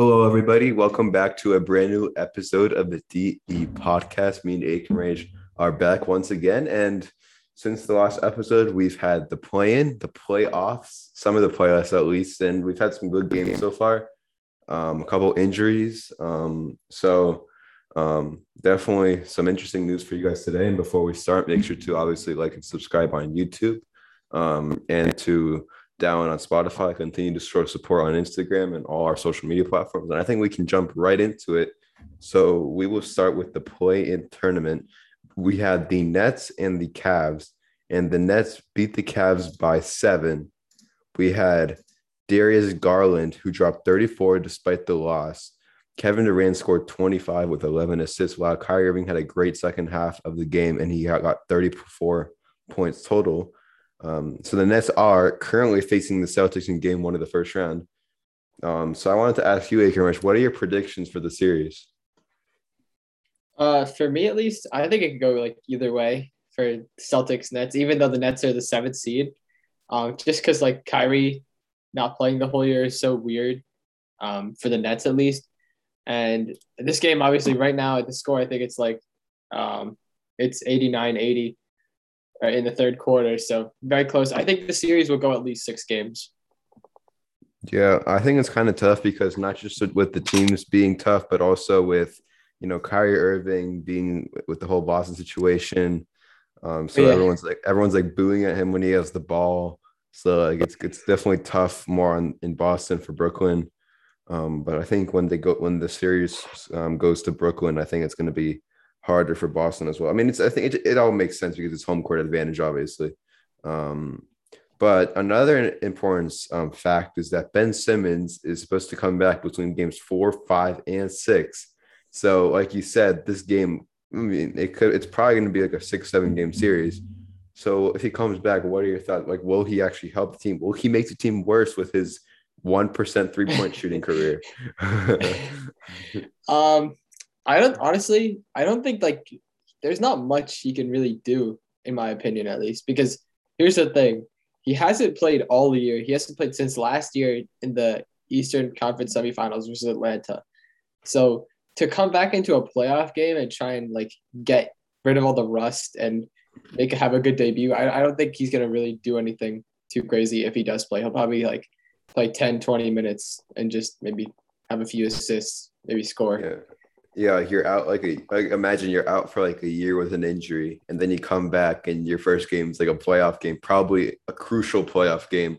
Hello, everybody. Welcome back to a brand new episode of the DE podcast. Me and Ekamresh are back once again. And since the last episode, we've had the play in, the playoffs, some of the playoffs at least, and we've had some good games so far. Um, a couple injuries. Um, so, um, definitely some interesting news for you guys today. And before we start, make sure to obviously like and subscribe on YouTube um, and to down on Spotify, continue to show support on Instagram and all our social media platforms. And I think we can jump right into it. So we will start with the play in tournament. We had the Nets and the Cavs, and the Nets beat the Cavs by seven. We had Darius Garland, who dropped 34 despite the loss. Kevin Durant scored 25 with 11 assists, while Kyrie Irving had a great second half of the game and he got 34 points total. Um, so the Nets are currently facing the Celtics in game one of the first round. Um, so I wanted to ask you, Ekamresh, what are your predictions for the series? Uh, for me at least, I think it could go like either way for Celtics Nets, even though the Nets are the seventh seed. Um, just because like Kyrie not playing the whole year is so weird. Um, for the Nets at least. And this game, obviously, right now at the score, I think it's like um, it's 89 80 uh, in the third quarter. So very close. I think the series will go at least six games. Yeah, I think it's kind of tough because not just with the teams being tough, but also with you know Kyrie Irving being with the whole Boston situation. Um, so yeah. everyone's like everyone's like booing at him when he has the ball. So like it's it's definitely tough more on in Boston for Brooklyn. Um, but I think when they go when the series um, goes to Brooklyn, I think it's going to be harder for Boston as well. I mean, it's I think it, it all makes sense because it's home court advantage, obviously. Um, but another important um, fact is that Ben Simmons is supposed to come back between games four, five, and six. So, like you said, this game, I mean, it could it's probably going to be like a six, seven game series. So, if he comes back, what are your thoughts? Like, will he actually help the team? Will he make the team worse with his one percent three point shooting career? um, I don't honestly, I don't think like there's not much he can really do, in my opinion, at least. Because here's the thing he hasn't played all year. He hasn't played since last year in the Eastern Conference semifinals versus Atlanta. So to come back into a playoff game and try and like get rid of all the rust and make have a good debut, I, I don't think he's gonna really do anything too crazy if he does play. He'll probably like play 10, 20 minutes and just maybe have a few assists, maybe score. Yeah. Yeah, you're out like a like imagine you're out for like a year with an injury, and then you come back and your first game is like a playoff game, probably a crucial playoff game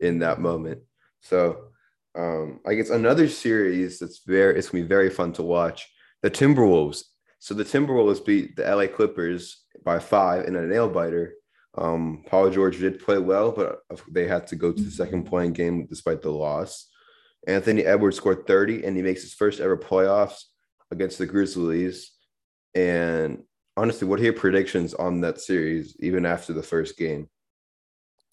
in that moment. So um I guess another series that's very it's gonna be very fun to watch. The Timberwolves. So the Timberwolves beat the LA Clippers by five in a nail biter. Um, Paul George did play well, but they had to go to the second play-in game despite the loss. Anthony Edwards scored 30 and he makes his first ever playoffs against the Grizzlies. And honestly, what are your predictions on that series, even after the first game?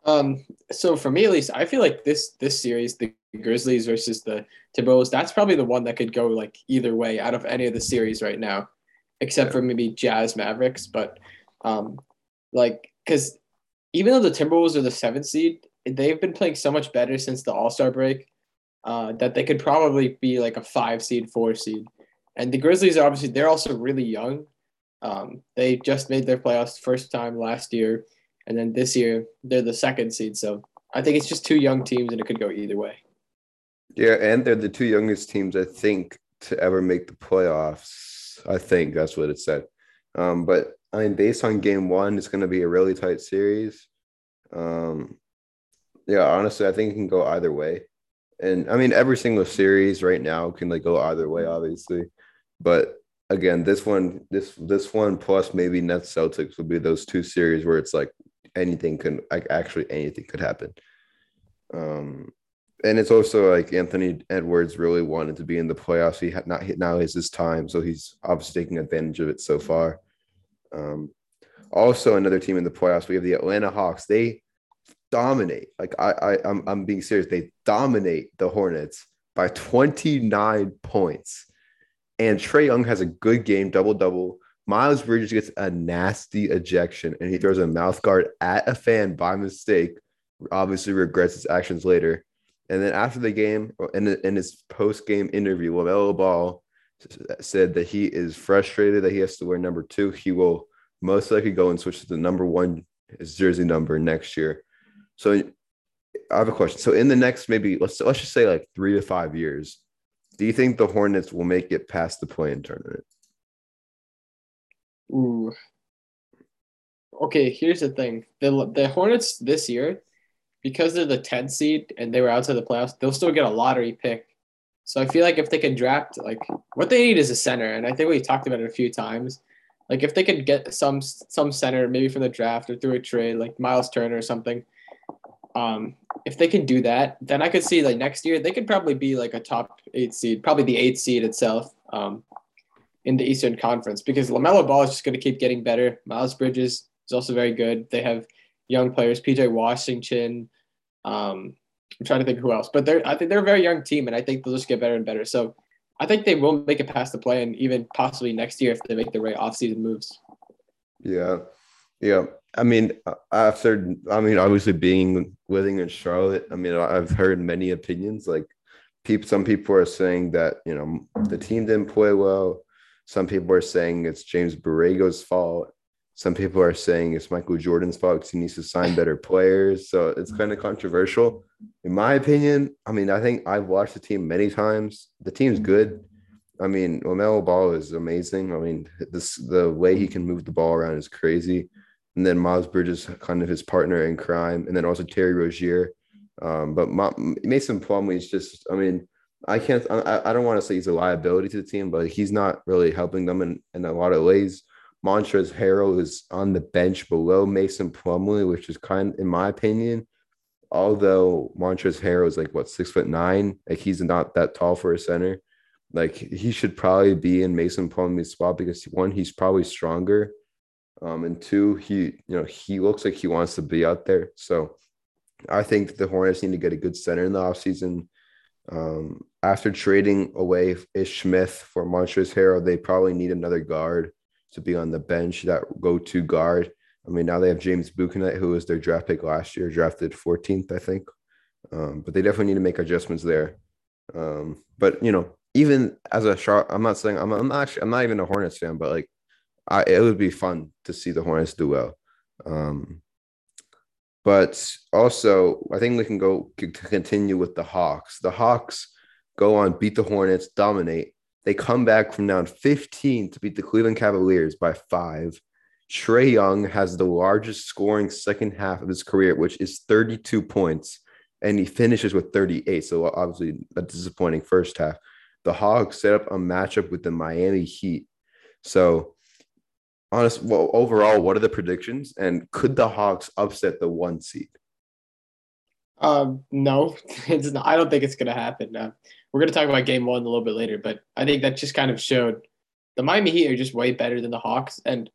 Um, so for me at least, I feel like this this series, the Grizzlies versus the Timberwolves, that's probably the one that could go like either way out of any of the series right now, except yeah. for maybe Jazz Mavericks. But um, like because even though the Timberwolves are the seventh seed, they've been playing so much better since the All Star break uh, that they could probably be like a five seed, four seed. And the Grizzlies are obviously they're also really young. Um, they just made their playoffs first time last year, and then this year they're the second seed. So I think it's just two young teams, and it could go either way. Yeah, and they're the two youngest teams I think to ever make the playoffs. I think that's what it said. Um, but I mean, based on game one, it's going to be a really tight series. Um, yeah, honestly, I think it can go either way. And I mean, every single series right now can like go either way, obviously. But again, this one, this this one plus maybe Nets Celtics would be those two series where it's like anything can like actually anything could happen. Um, and it's also like Anthony Edwards really wanted to be in the playoffs. He had not hit now is his time, so he's obviously taking advantage of it so far. Um, also, another team in the playoffs, we have the Atlanta Hawks. They dominate. Like I, I I'm, I'm being serious. They dominate the Hornets by 29 points. And Trae Young has a good game, double double. Miles Bridges gets a nasty ejection and he throws a mouth guard at a fan by mistake. Obviously, regrets his actions later. And then after the game, in, in his post game interview, LaMelo Ball said that he is frustrated that he has to wear number two. He will most likely go and switch to the number one his jersey number next year. So I have a question. So in the next maybe let's let's just say like three to five years, do you think the Hornets will make it past the play-in tournament? Ooh. Okay, here's the thing. The the Hornets this year, because they're the 10th seed and they were outside the playoffs, they'll still get a lottery pick. So I feel like if they can draft like what they need is a center, and I think we talked about it a few times. Like if they could get some some center, maybe from the draft or through a trade, like Miles Turner or something, um, if they can do that, then I could see like next year they could probably be like a top eight seed, probably the eighth seed itself um, in the Eastern Conference because LaMelo Ball is just going to keep getting better. Miles Bridges is also very good. They have young players, PJ Washington. Um, I'm trying to think who else, but they're I think they're a very young team, and I think they'll just get better and better. So I think they will make it past the play, and even possibly next year if they make the right offseason moves. Yeah, yeah. I mean, after I mean, obviously being living in Charlotte, I mean, I've heard many opinions. Like, people, some people are saying that you know the team didn't play well. Some people are saying it's James Borrego's fault. Some people are saying it's Michael Jordan's fault because he needs to sign better players. So it's kind of controversial. In my opinion, I mean, I think I've watched the team many times. The team's good. I mean, LaMelo Ball is amazing. I mean, this the way he can move the ball around is crazy and then Miles Bridges, kind of his partner in crime, and then also Terry Rozier. Um, but Ma- Mason Plumlee is just, I mean, I can't, I, I don't want to say he's a liability to the team, but he's not really helping them in, in a lot of ways. Montrezl Harrell is on the bench below Mason Plumlee, which is kind, in my opinion, although Montrezl Harrell is like what six foot nine, like he's not that tall for a center. Like he should probably be in Mason Plumlee's spot because one, he's probably stronger um, and two, he you know he looks like he wants to be out there. So I think the Hornets need to get a good center in the offseason. Um, after trading away Ish Smith for Montrezl Harrell, they probably need another guard to be on the bench, that go-to guard. I mean, now they have James Buchanan, who was their draft pick last year, drafted 14th, I think. Um, but they definitely need to make adjustments there. Um, but you know, even as a shot, I'm not saying I'm, I'm not I'm not even a Hornets fan, but like I, it would be fun to see the Hornets do well. Um, but also, I think we can go continue with the Hawks. The Hawks go on, beat the Hornets, dominate. They come back from down 15 to beat the Cleveland Cavaliers by five. Trae Young has the largest scoring second half of his career, which is 32 points, and he finishes with 38. So obviously, a disappointing first half. The Hawks set up a matchup with the Miami Heat. So honest, well, overall, what are the predictions? And could the Hawks upset the one seed? Um, no, it's not. I don't think it's going to happen. Uh, we're going to talk about game one a little bit later, but I think that just kind of showed the Miami Heat are just way better than the Hawks. And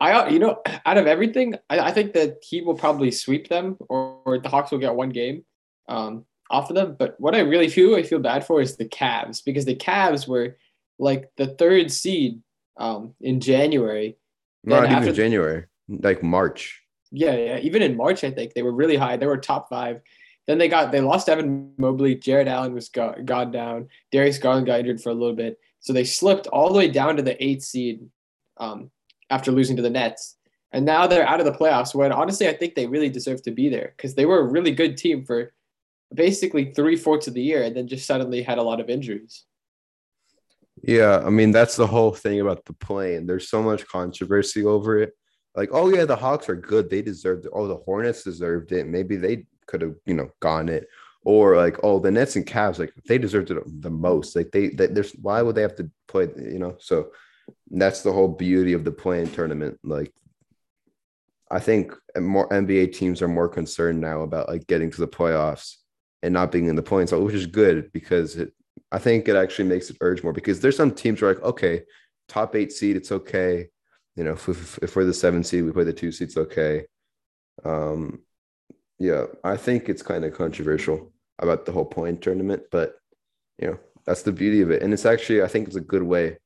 I, you know, out of everything, I, I think that Heat will probably sweep them, or, or the Hawks will get one game um, off of them. But what I really feel, I feel bad for is the Cavs because the Cavs were like the third seed um, in January. Not even January, like March. Yeah, yeah. Even in March, I think they were really high. They were top five. Then they got they lost Evan Mobley. Jarrett Allen was got, gone down. Darius Garland got injured for a little bit, so they slipped all the way down to the eighth seed um, after losing to the Nets. And now they're out of the playoffs. When honestly, I think they really deserve to be there because they were a really good team for basically three fourths of the year, and then just suddenly had a lot of injuries. Yeah, I mean that's the whole thing about the plane. There's so much controversy over it. Like, oh yeah, the Hawks are good. They deserved it. Oh, the Hornets deserved it. Maybe they could have, you know, gone it. Or like, oh, the Nets and Cavs, like they deserved it the most. Like they, they there's why would they have to play, you know? So that's the whole beauty of the play-in tournament. Like I think more NBA teams are more concerned now about like getting to the playoffs and not being in the points, which is good because it I think it actually makes it urge more because there's some teams where like, okay, top eight seed, it's okay. You know, if, if, if we're the seven seed, we play the two seeds, okay. Um, yeah, I think it's kind of controversial about the whole point tournament, but you know, that's the beauty of it. And it's actually, I think it's a good way.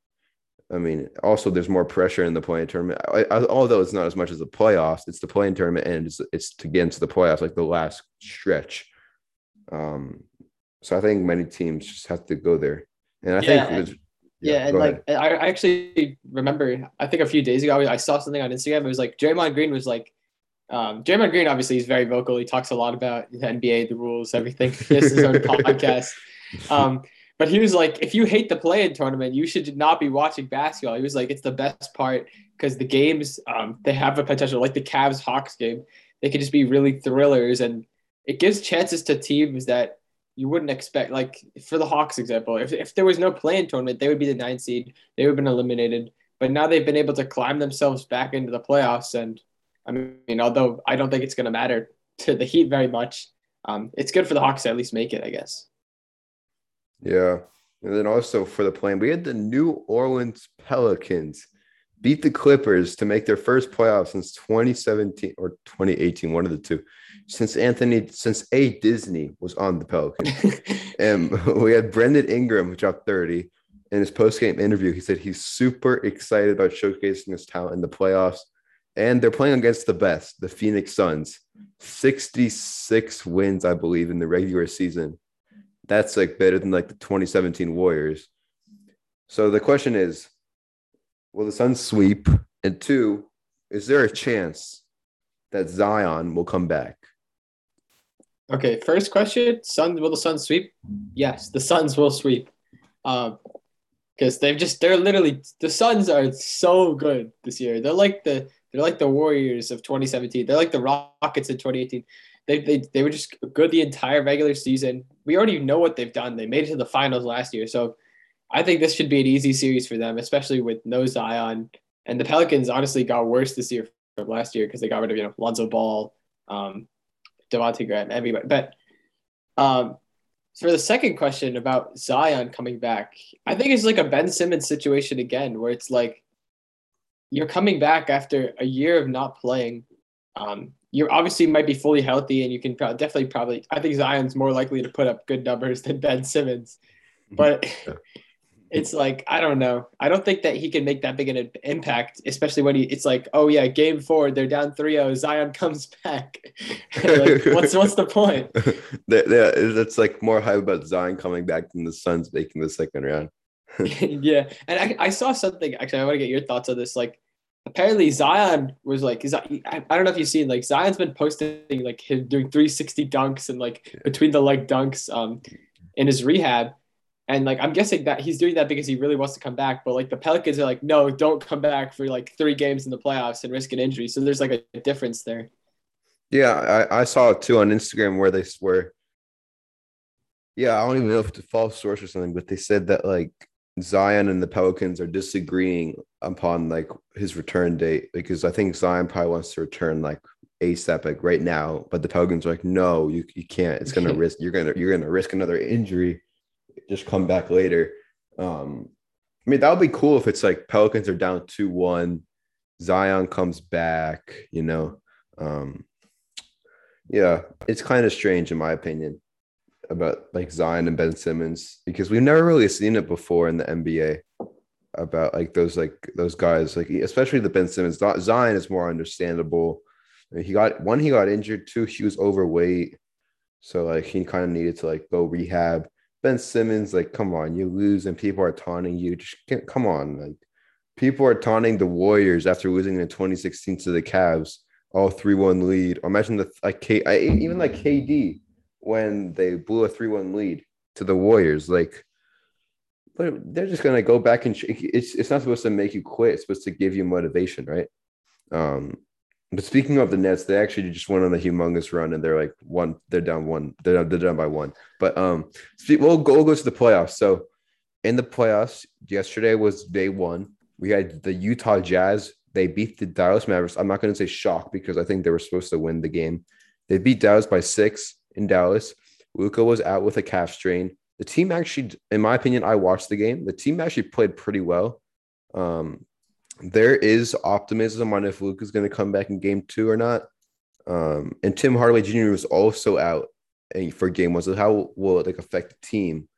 I mean, also there's more pressure in the play-in tournament. I, I, although it's not as much as the playoffs, it's the play-in tournament and it's, it's to get into the playoffs, like the last stretch. Um, so I think many teams just have to go there. And I Yeah, think and- Yeah, and like I I actually remember, I think a few days ago I saw something on Instagram. It was like Draymond Green was like, um, Draymond Green obviously is very vocal. He talks a lot about the NBA, the rules, everything. He has his own podcast. Um, but he was like, if you hate the play-in tournament, you should not be watching basketball. He was like, it's the best part because the games, um, they have a potential like the Cavs Hawks game. They could just be really thrillers, and it gives chances to teams that you wouldn't expect. Like for the Hawks example, if, if there was no play-in tournament, they would be the ninth seed. They would have been eliminated. But now they've been able to climb themselves back into the playoffs. And I mean, although I don't think it's going to matter to the Heat very much, um, it's good for the Hawks to at least make it, I guess. Yeah. And then also for the plan, we had the New Orleans Pelicans beat the Clippers to make their first playoff since 2017 or 2018, one of the two. Since Anthony, since A. Disney was on the Pelicans. and we had Brandon Ingram, who dropped 30. In his post-game interview, he said he's super excited about showcasing his talent in the playoffs. And they're playing against the best, the Phoenix Suns. 66 wins, I believe, in the regular season that's like better than like the 2017 Warriors. So the question is, will the Suns sweep? And two, is there a chance that Zion will come back? Okay, first question: Suns will the Suns sweep? Yes, the Suns will sweep. Uh, because they've just they're literally the Suns are so good this year. They're like the they're like the Warriors of 2017. They're like the Rockets in 2018. They, they, they were just good the entire regular season. We already know what they've done. They made it to the finals last year. So I think this should be an easy series for them, especially with no Zion. And the Pelicans honestly got worse this year from last year because they got rid of, you know, Lonzo Ball, um, Devonte' Graham, everybody. But um, for the second question about Zion coming back, I think it's like a Ben Simmons situation again, where it's like you're coming back after a year of not playing. Um, you obviously might be fully healthy, and you can pro- definitely probably. I think Zion's more likely to put up good numbers than Ben Simmons, but Yeah. It's like I don't know. I don't think that he can make that big an impact, especially when he. It's like, oh yeah, game four, they're down 3-0, Zion comes back. like, what's what's the point? That- That's like more hype about Zion coming back than the Suns making the second round. yeah, and I, I saw something. Actually, I want to get your thoughts on this. Like, apparently Zion was like, is I, I don't know if you've seen like Zion's been posting like him doing 360 dunks and like between the leg dunks um in his rehab. And like I'm guessing that he's doing that because he really wants to come back. But like the Pelicans are like, no, don't come back for like three games in the playoffs and risk an injury. So there's like a difference there. Yeah, I, I saw it too on Instagram where they swear. Yeah, I don't even know if it's a false source or something, but they said that like Zion and the Pelicans are disagreeing upon like his return date because I think Zion probably wants to return like ASAP like right now, but the Pelicans are like, no, you, you can't. It's gonna risk you're gonna you're gonna risk another injury. Just come back later. Um, I mean that would be cool if it's like Pelicans are down two one, Zion comes back, you know. Um, yeah, it's kind of strange in my opinion about like Zion and Ben Simmons because we've never really seen it before in the NBA about like those like those guys like especially the Ben Simmons. Zion is more understandable. He got one, he got injured. Two, he was overweight, so like he kind of needed to like go rehab. Ben Simmons, like, come on, you lose and people are taunting you. Just come on, like people are taunting the Warriors after losing in 2016 to the Cavs all 3-1 lead. Imagine the like K I, even like KD when they blew a 3-1 lead to the Warriors. Like but they're just gonna go back and it's it's not supposed to make you quit, it's supposed to give you motivation, right? Um but speaking of the Nets, they actually just went on a humongous run and they're like one, they're down one, they're down, they're down by one. But um we'll go we'll go to the playoffs. So in the playoffs, yesterday was day one. We had the Utah Jazz they beat the Dallas Mavericks. I'm not going to say shock because I think they were supposed to win the game. They beat Dallas by six in Dallas. Luka was out with a calf strain. The team actually, in my opinion, I watched the game. The team actually played pretty well. Um, there is optimism on if Luke is going to come back in game two or not. Um, and Tim Hardaway Jr. was also out for game one. So how will it like affect the team?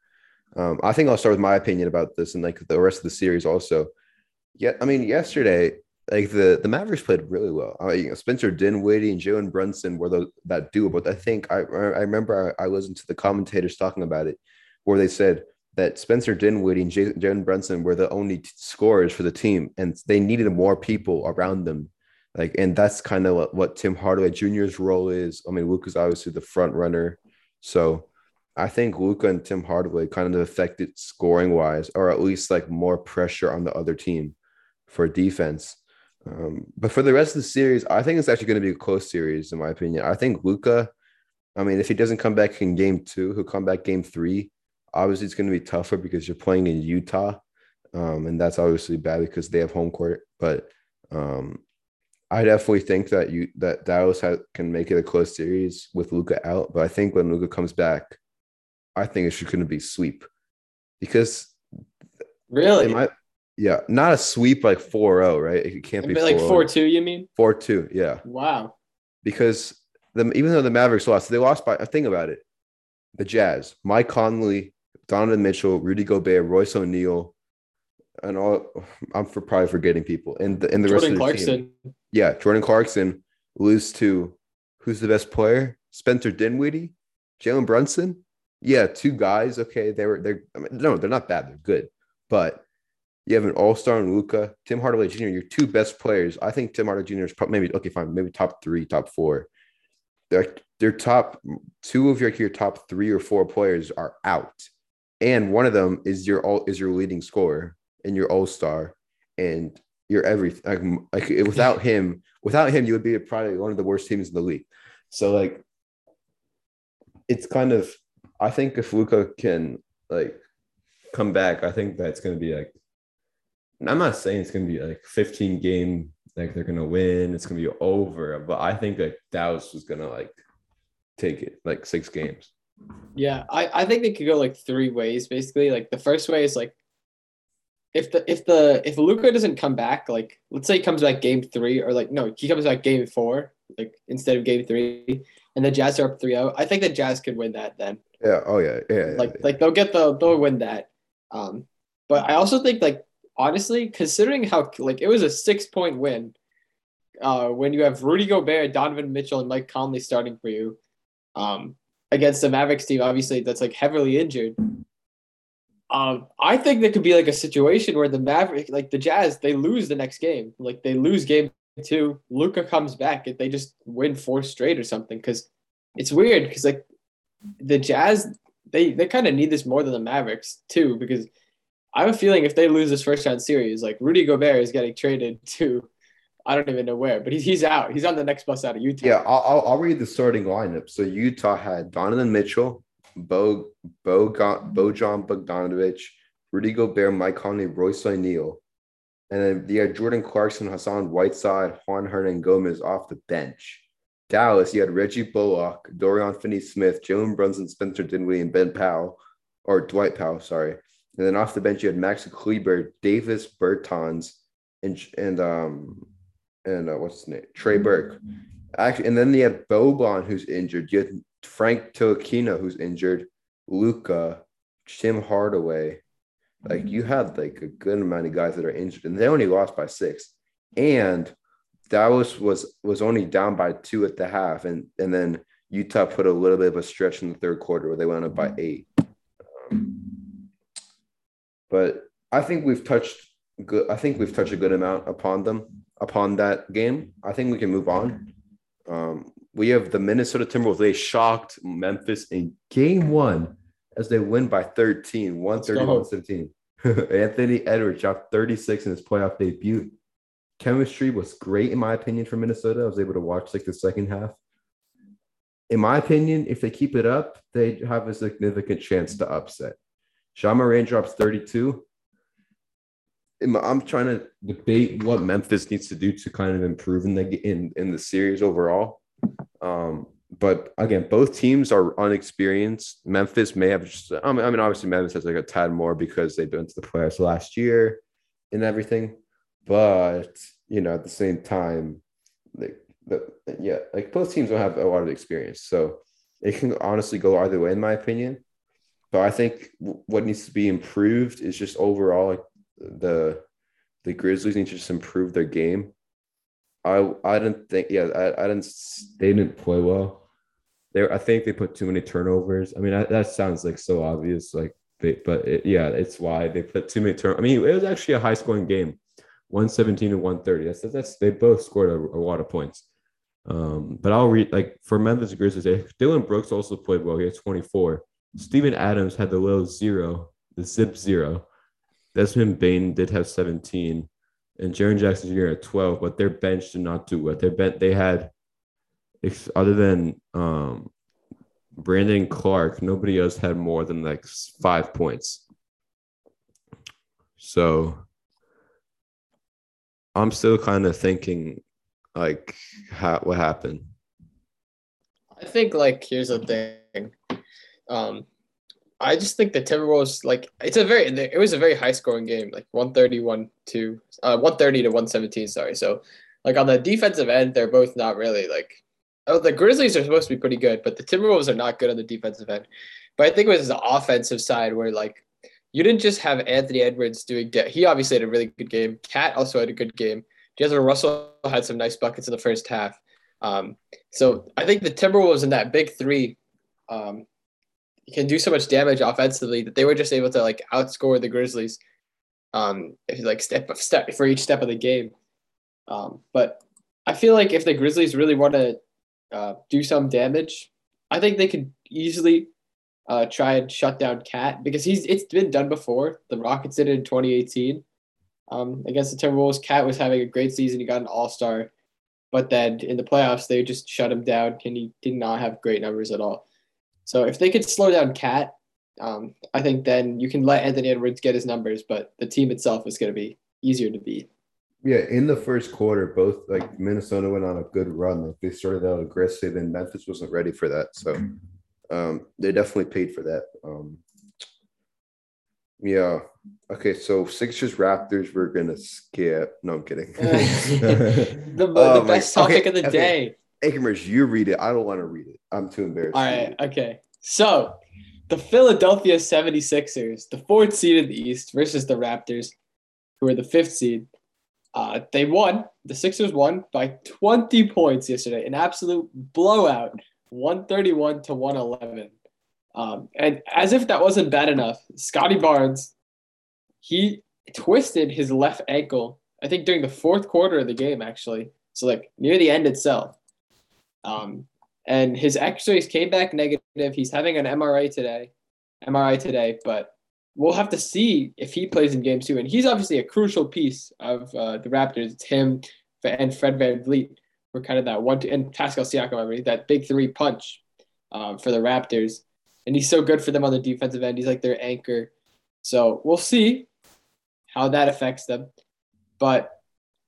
Um, I think I'll start with my opinion about this and like the rest of the series also. Yeah, I mean, yesterday like the the Mavericks played really well. I mean, you know, Spencer Dinwiddie and Jalen Brunson were the, that duo. But I think I I remember I, I listened to the commentators talking about it, where they said that Spencer Dinwiddie and Jalen Brunson were the only t- scorers for the team, and they needed more people around them. Like, and that's kind of what, what Tim Hardaway Jr.'s role is. I mean, Luka's obviously the front runner, so I think Luka and Tim Hardaway kind of affected scoring wise, or at least like more pressure on the other team for defense. Um, but for the rest of the series, I think it's actually going to be a close series, in my opinion. I think Luka, I mean, if he doesn't come back in game two, he'll come back game three. Obviously, it's going to be tougher because you're playing in Utah. Um, and that's obviously bad because they have home court. But um, I definitely think that you that Dallas ha- can make it a close series with Luka out. But I think when Luka comes back, I think it's going to be sweep because really, my, yeah, not a sweep like 4-0, right? It can't be like 4-2, you mean? 4-2, yeah. Wow. Because the even though the Mavericks lost, they lost by a thing about it. The Jazz, Mike Conley, Donovan Mitchell, Rudy Gobert, Royce O'Neale, and all I'm for probably forgetting people. And the, and the Jordan rest of the Clarkson. Team. Yeah, Jordan Clarkson lose to who's the best player? Spencer Dinwiddie, Jalen Brunson. Yeah, two guys. Okay, they were they're I mean, no, they're not bad. They're good, but you have an all star in Luka, Tim Hardaway Jr. Your two best players. I think Tim Hardaway Jr. is probably maybe okay, fine, maybe top three, top four. Their their top two of your your top three or four players are out, and one of them is your all is your leading scorer and your all star, and you're everything. Like, like without him, without him, you would be probably one of the worst teams in the league. So like, it's kind of. I think if Luka can like come back, I think that's going to be like I'm not saying it's gonna be like 15 game, like they're gonna win, it's gonna be over, but I think like Dallas was gonna like take it like six games. Yeah, I, I think they could go like three ways basically. Like the first way is like if the if the if Luka doesn't come back, like let's say he comes back game three, or like no, he comes back game four, like instead of game three, and the Jazz are up 3-0, I think the Jazz could win that then. Yeah. Oh yeah. Yeah. Like yeah. like they'll get the they'll win that. Um, but I also think like honestly, considering how like it was a six point win, uh, when you have Rudy Gobert, Donovan Mitchell, and Mike Conley starting for you, um, against the Mavericks team, obviously that's like heavily injured. Um, I think there could be like a situation where the Maverick, like the Jazz, they lose the next game. Like they lose game two. Luka comes back if they just win four straight or something. Because it's weird. Because like the Jazz, they they kind of need this more than the Mavericks too. Because I have a feeling if they lose this first round series, like Rudy Gobert is getting traded to, I don't even know where, but he's, he's out. He's on the next bus out of Utah. Yeah, I'll, I'll read the starting lineup. So Utah had Donovan Mitchell, Bo Bo Bojan Bogdanovic, Rudy Gobert, Mike Conley, Royce O'Neale, and then you had Jordan Clarkson, Hassan Whiteside, Juan Hernangomez off the bench. Dallas, you had Reggie Bullock, Dorian Finney-Smith, Jalen Brunson, Spencer Dinwiddie, and Ben Powell, or Dwight Powell, sorry. And then off the bench, you had Max Kleber, Davis Bertans, and and um and uh, what's his name? Trey Burke. Actually, and then you had Boban who's injured. You had Frank Ntilikina who's injured. Luka, Tim Hardaway. Like you had like a good amount of guys that are injured, and they only lost by six. And Dallas was was only down by two at the half, and and then Utah put a little bit of a stretch in the third quarter where they went up by eight. Um, but I think we've touched good. I think we've touched a good amount upon them upon that game. I think we can move on. Um, we have the Minnesota Timberwolves. They shocked Memphis in game one as they win by 13, 131 17. Anthony Edwards dropped 36 in his playoff debut. Chemistry was great, in my opinion, for Minnesota. I was able to watch like the second half. In my opinion, if they keep it up, they have a significant chance to upset. Ja Morant drops 32. I'm trying to debate what Memphis needs to do to kind of improve in the in, in the series overall. Um, but again, both teams are unexperienced. Memphis may have just, I mean, obviously Memphis has like a tad more because they've been to the playoffs last year and everything. But you know, at the same time, like the, yeah, like both teams don't have a lot of experience, so it can honestly go either way, in my opinion. But I think what needs to be improved is just overall like the the Grizzlies need to just improve their game. I I didn't think yeah I, I didn't they didn't play well. They I think they put too many turnovers. I mean that, that sounds like so obvious like they, but it, yeah it's why they put too many turn. I mean it was actually a high scoring game, one seventeen to one thirty. That's that's they both scored a, a lot of points. Um, but I'll read like for Memphis Grizzlies. Dillon Brooks also played well. He had twenty four. Steven Adams had the low zero, the zip zero. Desmond Bane did have 17, and Jaren Jackson Jr. at 12, but their bench did not do what their bench they had. Other than um, Brandon Clarke, nobody else had more than like five points. So I'm still kind of thinking like how, what happened. I think like here's the thing. Um, I just think the Timberwolves like it's a very it was a very high scoring game, like 131 to uh 130 to 117, sorry. So like on the defensive end, they're both not really like oh the Grizzlies are supposed to be pretty good, but the Timberwolves are not good on the defensive end. But I think it was the offensive side where like you didn't just have Anthony Edwards doing de- he obviously had a really good game. KAT also had a good game. D'Angelo Russell had some nice buckets in the first half. Um, so I think the Timberwolves in that big three um, can do so much damage offensively that they were just able to like outscore the Grizzlies, um, if like step step for each step of the game. Um, but I feel like if the Grizzlies really want to uh, do some damage, I think they could easily uh, try and shut down KAT because he's it's been done before. The Rockets did it in 2018 um, against the Timberwolves. KAT was having a great season. He got an All Star, but then in the playoffs they just shut him down, and he did not have great numbers at all. So if they could slow down KAT, um, I think then you can let Anthony Edwards get his numbers, but the team itself is going to be easier to beat. Yeah, in the first quarter, both like Minnesota went on a good run. Like they started out aggressive, and Memphis wasn't ready for that. So um, they definitely paid for that. Um, yeah. Okay. So Sixers Raptors, we're gonna skip. No, I'm kidding. the, the oh, best topic okay, of the okay. day. You read it. I don't want to read it. I'm too embarrassed. All right. Okay. So the Philadelphia 76ers, the fourth seed of the East versus the Raptors, who are the fifth seed. Uh, they won. The Sixers won by 20 points yesterday, an absolute blowout, 131 to 111. Um, and as if that wasn't bad enough, Scottie Barnes, he twisted his left ankle, I think during the fourth quarter of the game, actually. So, like near the end itself. Um, and his X-rays came back negative. He's having an MRI today, MRI today, but we'll have to see if he plays in game two. And he's obviously a crucial piece of uh, the Raptors. It's him and Fred Van VanVleet were kind of that one, and Pascal Siakam, I mean, that big three punch um, for the Raptors. And he's so good for them on the defensive end. He's like their anchor. So we'll see how that affects them. But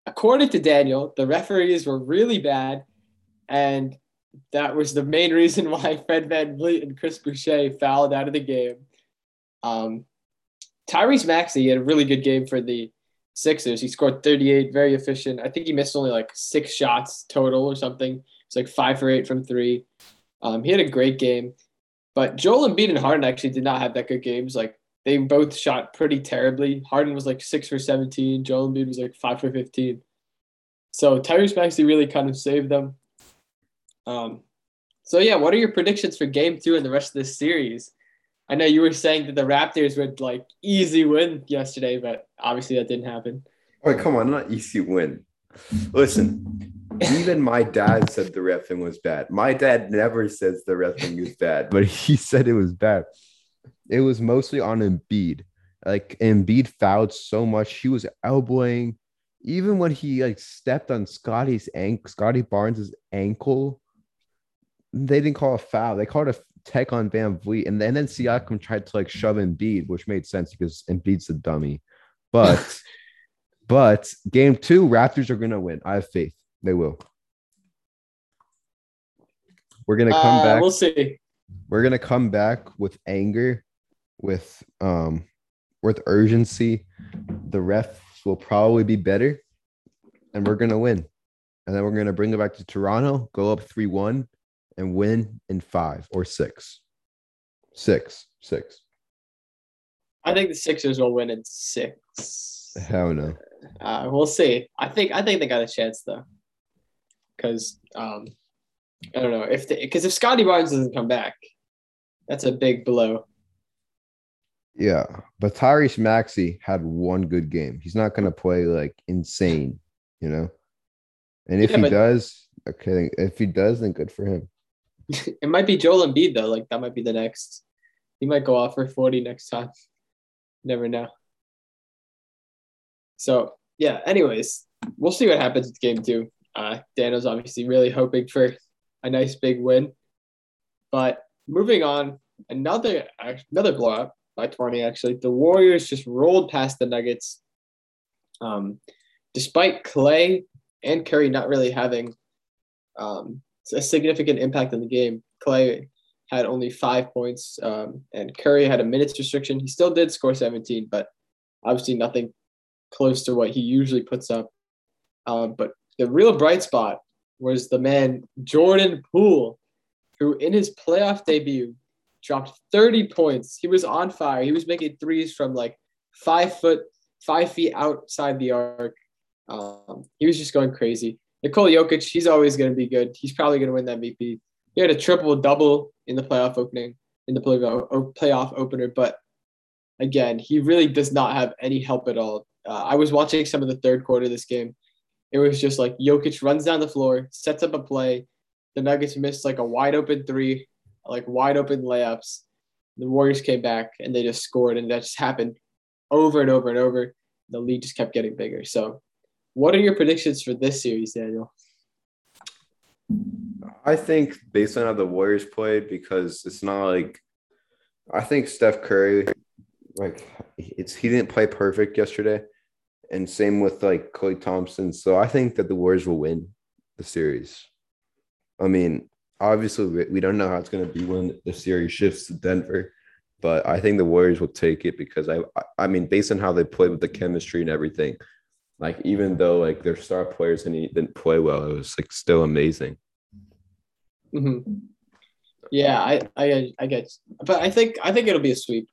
according to Daniel, the referees were really bad and that was the main reason why Fred Van VanVleet and Chris Boucher fouled out of the game. Um, Tyrese Maxey had a really good game for the Sixers. He scored 38, very efficient. I think he missed only like six shots total or something. It's like five for eight from three. Um, he had a great game. But Joel Embiid and Harden actually did not have that good games. Like they both shot pretty terribly. Harden was like six for 17. Joel Embiid was like five for 15. So Tyrese Maxey really kind of saved them. Um, so yeah, what are your predictions for Game Two and the rest of this series? I know you were saying that the Raptors would like easy win yesterday, but obviously that didn't happen. Oh, come on, not easy win. Listen, even my dad said the refing was bad. My dad never says the refing is bad, but he said it was bad. It was mostly on Embiid. Like Embiid fouled so much, he was elbowing. Even when he like stepped on Scottie's ankle, Scottie Barnes's ankle, they didn't call a foul. They called a tech on VanVleet, and then, and then Siakam tried to like shove Embiid, which made sense because Embiid's a dummy. But but game two, Raptors are gonna win. I have faith. They will. We're gonna come uh, back. We'll see. We're gonna come back with anger, with um, with urgency. The refs will probably be better, and we're gonna win. And then we're gonna bring it back to Toronto, go up three one, and win in five or six. Six. Six. I think the Sixers will win in six. Hell no. Uh, we'll see. I think I think they got a chance though, because um, I don't know if because if Scottie Barnes doesn't come back, that's a big blow. Yeah, but Tyrese Maxey had one good game. He's not going to play like insane, you know. And if yeah, he does, okay, if he does, then good for him. it might be Joel Embiid though. Like that might be the next. He might go off for forty next time. Never know. So yeah. Anyways, we'll see what happens with game two. Uh, Daniel's obviously really hoping for a nice big win, but moving on, another another blowout by twenty. Actually, the Warriors just rolled past the Nuggets. Um, despite Clay and Curry not really having um, a significant impact on the game. Clay had only five points, um, and Curry had a minutes restriction. He still did score 17, but obviously nothing close to what he usually puts up. Um, but the real bright spot was the man Jordan Poole, who in his playoff debut dropped 30 points. He was on fire. He was making threes from like five foot, five feet outside the arc. Um, he was just going crazy. Nikola Jokic, he's always going to be good. He's probably going to win the MVP. He had a triple double in the playoff opening, in the playoff opener, but again, he really does not have any help at all. Uh, I was watching some of the third quarter of this game. It was just like Jokic runs down the floor, sets up a play. The Nuggets missed like a wide open three, like wide open layups. The Warriors came back and they just scored, and that just happened over and over and over. The lead just kept getting bigger. So what are your predictions for this series, Daniel? I think based on how the Warriors played, because it's not like I think Steph Curry, like it's he didn't play perfect yesterday, and same with like Klay Thompson. So I think that the Warriors will win the series. I mean, obviously we don't know how it's going to be when the series shifts to Denver, but I think the Warriors will take it because I I mean based on how they played with the chemistry and everything, like even though like their star players and he didn't play well, it was like still amazing. Mm-hmm. Yeah, I, I I get, but I think I think it'll be a sweep.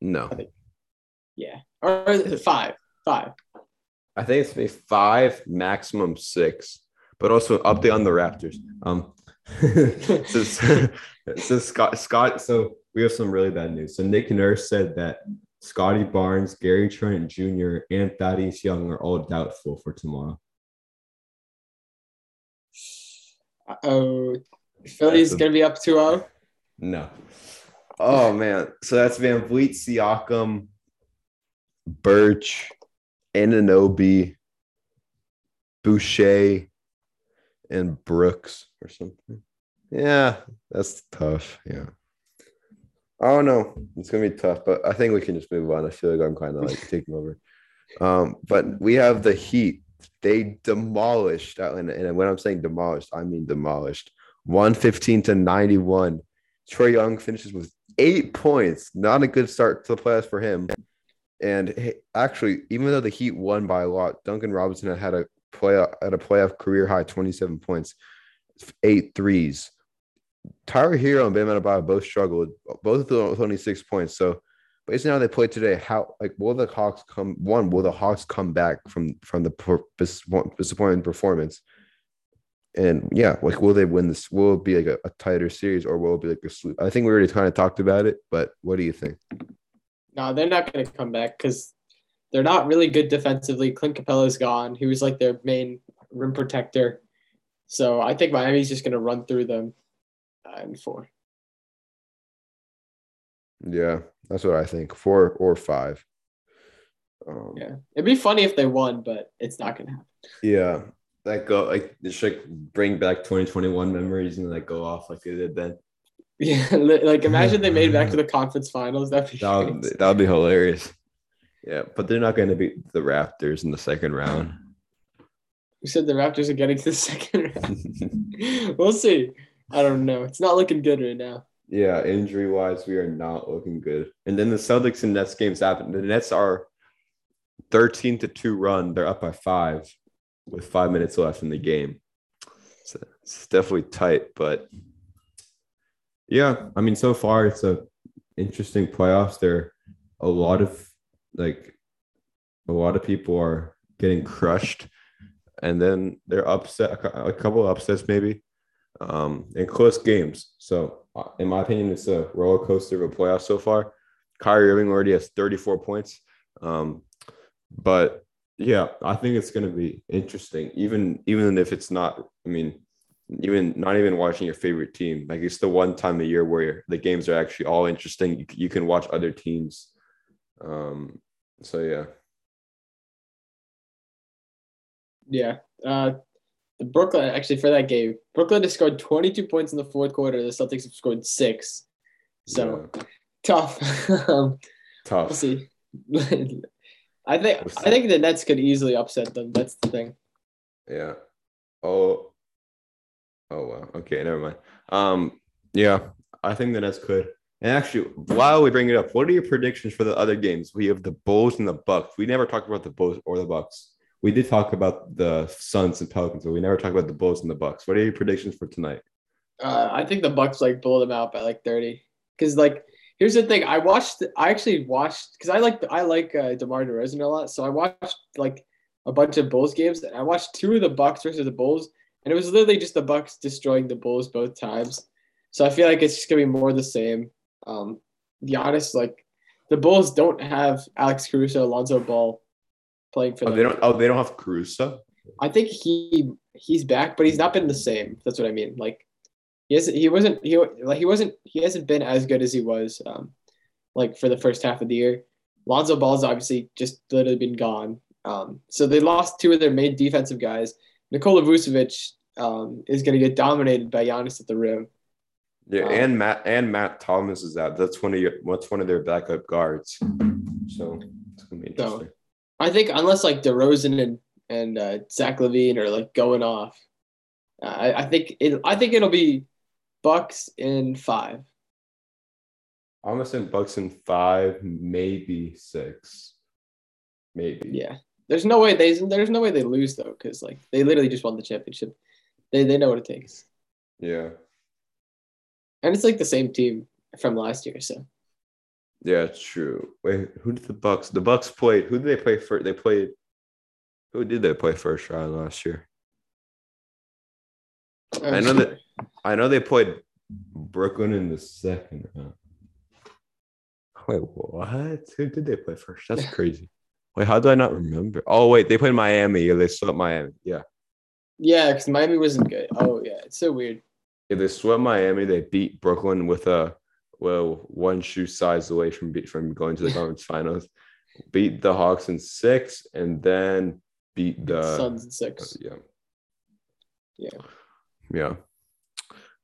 No. I Think, yeah, or five, five. I think it's maybe five, maximum six. But also update on the Raptors. Um, so, so Scott Scott. So we have some really bad news. So Nick Nurse said that Scottie Barnes, Gary Trent Jr., and Thaddeus Young are all doubtful for tomorrow. Oh, Philly's a, gonna be up 2-0? No. Oh man. So that's VanVleet, Siakam, Birch, Anunoby, Boucher, and Brooks or something. Yeah, that's tough. Yeah. I don't know. It's gonna be tough, but I think we can just move on. I feel like I'm kind of like taking over. Um, but we have the Heat. They demolished Atlanta, and when I'm saying demolished, I mean demolished. 115 to 91. Trae Young finishes with eight points. Not a good start to the playoffs for him. And actually, even though the Heat won by a lot, Duncan Robinson had a play at a playoff career high 27 points, eight threes. Tyler Herro and Bam Adebayo both struggled, both of them with only six points. So based on how they played today, how like will the Hawks come? One, will the Hawks come back from from the disappointing performance? And yeah, like will they win this? Will it be like a, a tighter series or will it be like a sweep? I think we already kind of talked about it, but what do you think? No, they're not going to come back because they're not really good defensively. Clint Capela's gone. He was like their main rim protector. So I think Miami's just going to run through them and four. Yeah, that's what I think. Four or five. Um, yeah, it'd be funny if they won, but it's not gonna happen. Yeah, that go like just like bring back 2021 memories and like go off like they did then. Yeah, like imagine they made back to the conference finals. That'd be that would, that would be hilarious. Yeah, but they're not going to beat the Raptors in the second round. Who said the Raptors are getting to the second round? we'll see. I don't know. It's not looking good right now. Yeah, injury wise, we are not looking good. And then the Celtics and Nets games happen. The Nets are 13 to 2 run. They're up by five with five minutes left in the game. So it's definitely tight, but yeah, I mean, so far it's a interesting playoffs. There a lot of like a lot of people are getting crushed, and then they're upset. A couple upsets maybe, um, in close games. So, uh, in my opinion, it's a roller coaster of a playoff so far. Kyrie Irving already has 34 points. Um, but yeah, I think it's going to be interesting, even even if it's not. I mean, even not even watching your favorite team. Like it's the one time a year where the games are actually all interesting. You, you can watch other teams. Um, so yeah. Yeah. Uh, Brooklyn actually for that game, Brooklyn has scored 22 points in the fourth quarter. The Celtics have scored six. So yeah. tough. um, tough. We'll see. I think we'll I think the Nets could easily upset them. That's the thing. Yeah. Oh. Oh wow. Okay, never mind. Um. Yeah, I think the Nets could. And actually, while we bring it up, what are your predictions for the other games? We have the Bulls and the Bucks. We never talked about the Bulls or the Bucks. We did talk about the Suns and Pelicans, but we never talked about the Bulls and the Bucks. What are your predictions for tonight? Uh, I think the Bucks like blow them out by like thirty. Because like, here's the thing: I watched. I actually watched because I like I like uh, DeMar DeRozan a lot. So I watched like a bunch of Bulls games, and I watched two of the Bucks versus the Bulls, and it was literally just the Bucks destroying the Bulls both times. So I feel like it's just gonna be more the same. Um, honest, like the Bulls don't have Alex Caruso, Lonzo Ball playing for oh, them. They don't. Oh, they don't have Caruso. I think he he's back, but he's not been the same. That's what I mean. Like he hasn't, he wasn't he like he wasn't he hasn't been as good as he was um like for the first half of the year. Lonzo Ball's obviously just literally been gone. Um, so they lost two of their main defensive guys. Nikola Vucevic um, is going to get dominated by Giannis at the rim. Yeah, um, and Matt and Matt Thomas is out. That's one of your what's one of their backup guards. So it's gonna be interesting. So, I think unless like DeRozan and and uh, Zach LaVine are like going off, I, I think it. I think it'll be Bucks in five. I'm gonna say Bucks in five, maybe six, maybe. Yeah, there's no way they there's no way they lose though, because like they literally just won the championship. They they know what it takes. Yeah. And it's like the same team from last year, so. Yeah, true. Wait, who did the Bucks? The Bucks played. Who did they play first? They played. Who did they play first round last year? I know that. I know they played Brooklyn in the second round. Wait, what? Who did they play first? That's crazy. Wait, how do I not remember? Oh, wait, they played Miami. Yeah, they swept Miami. Yeah. Yeah, because Miami wasn't good. Oh, yeah, it's so weird. Yeah, they swept Miami. They beat Brooklyn with a well, one shoe size away from beat from going to the conference finals. Beat the Hawks in six, and then beat the Suns in six. Uh, yeah. Yeah. Yeah.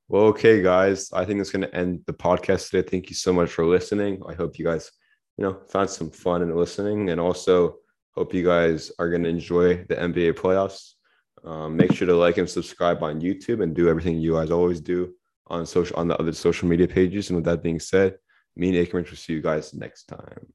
Well, okay, guys. I think it's going to end the podcast today. Thank you so much for listening. I hope you guys, you know, found some fun in listening, and also hope you guys are going to enjoy the NBA playoffs. Um, make sure to like and subscribe on YouTube, and do everything you guys always do on social on the other social media pages. And with that being said, me and Akron will see you guys next time.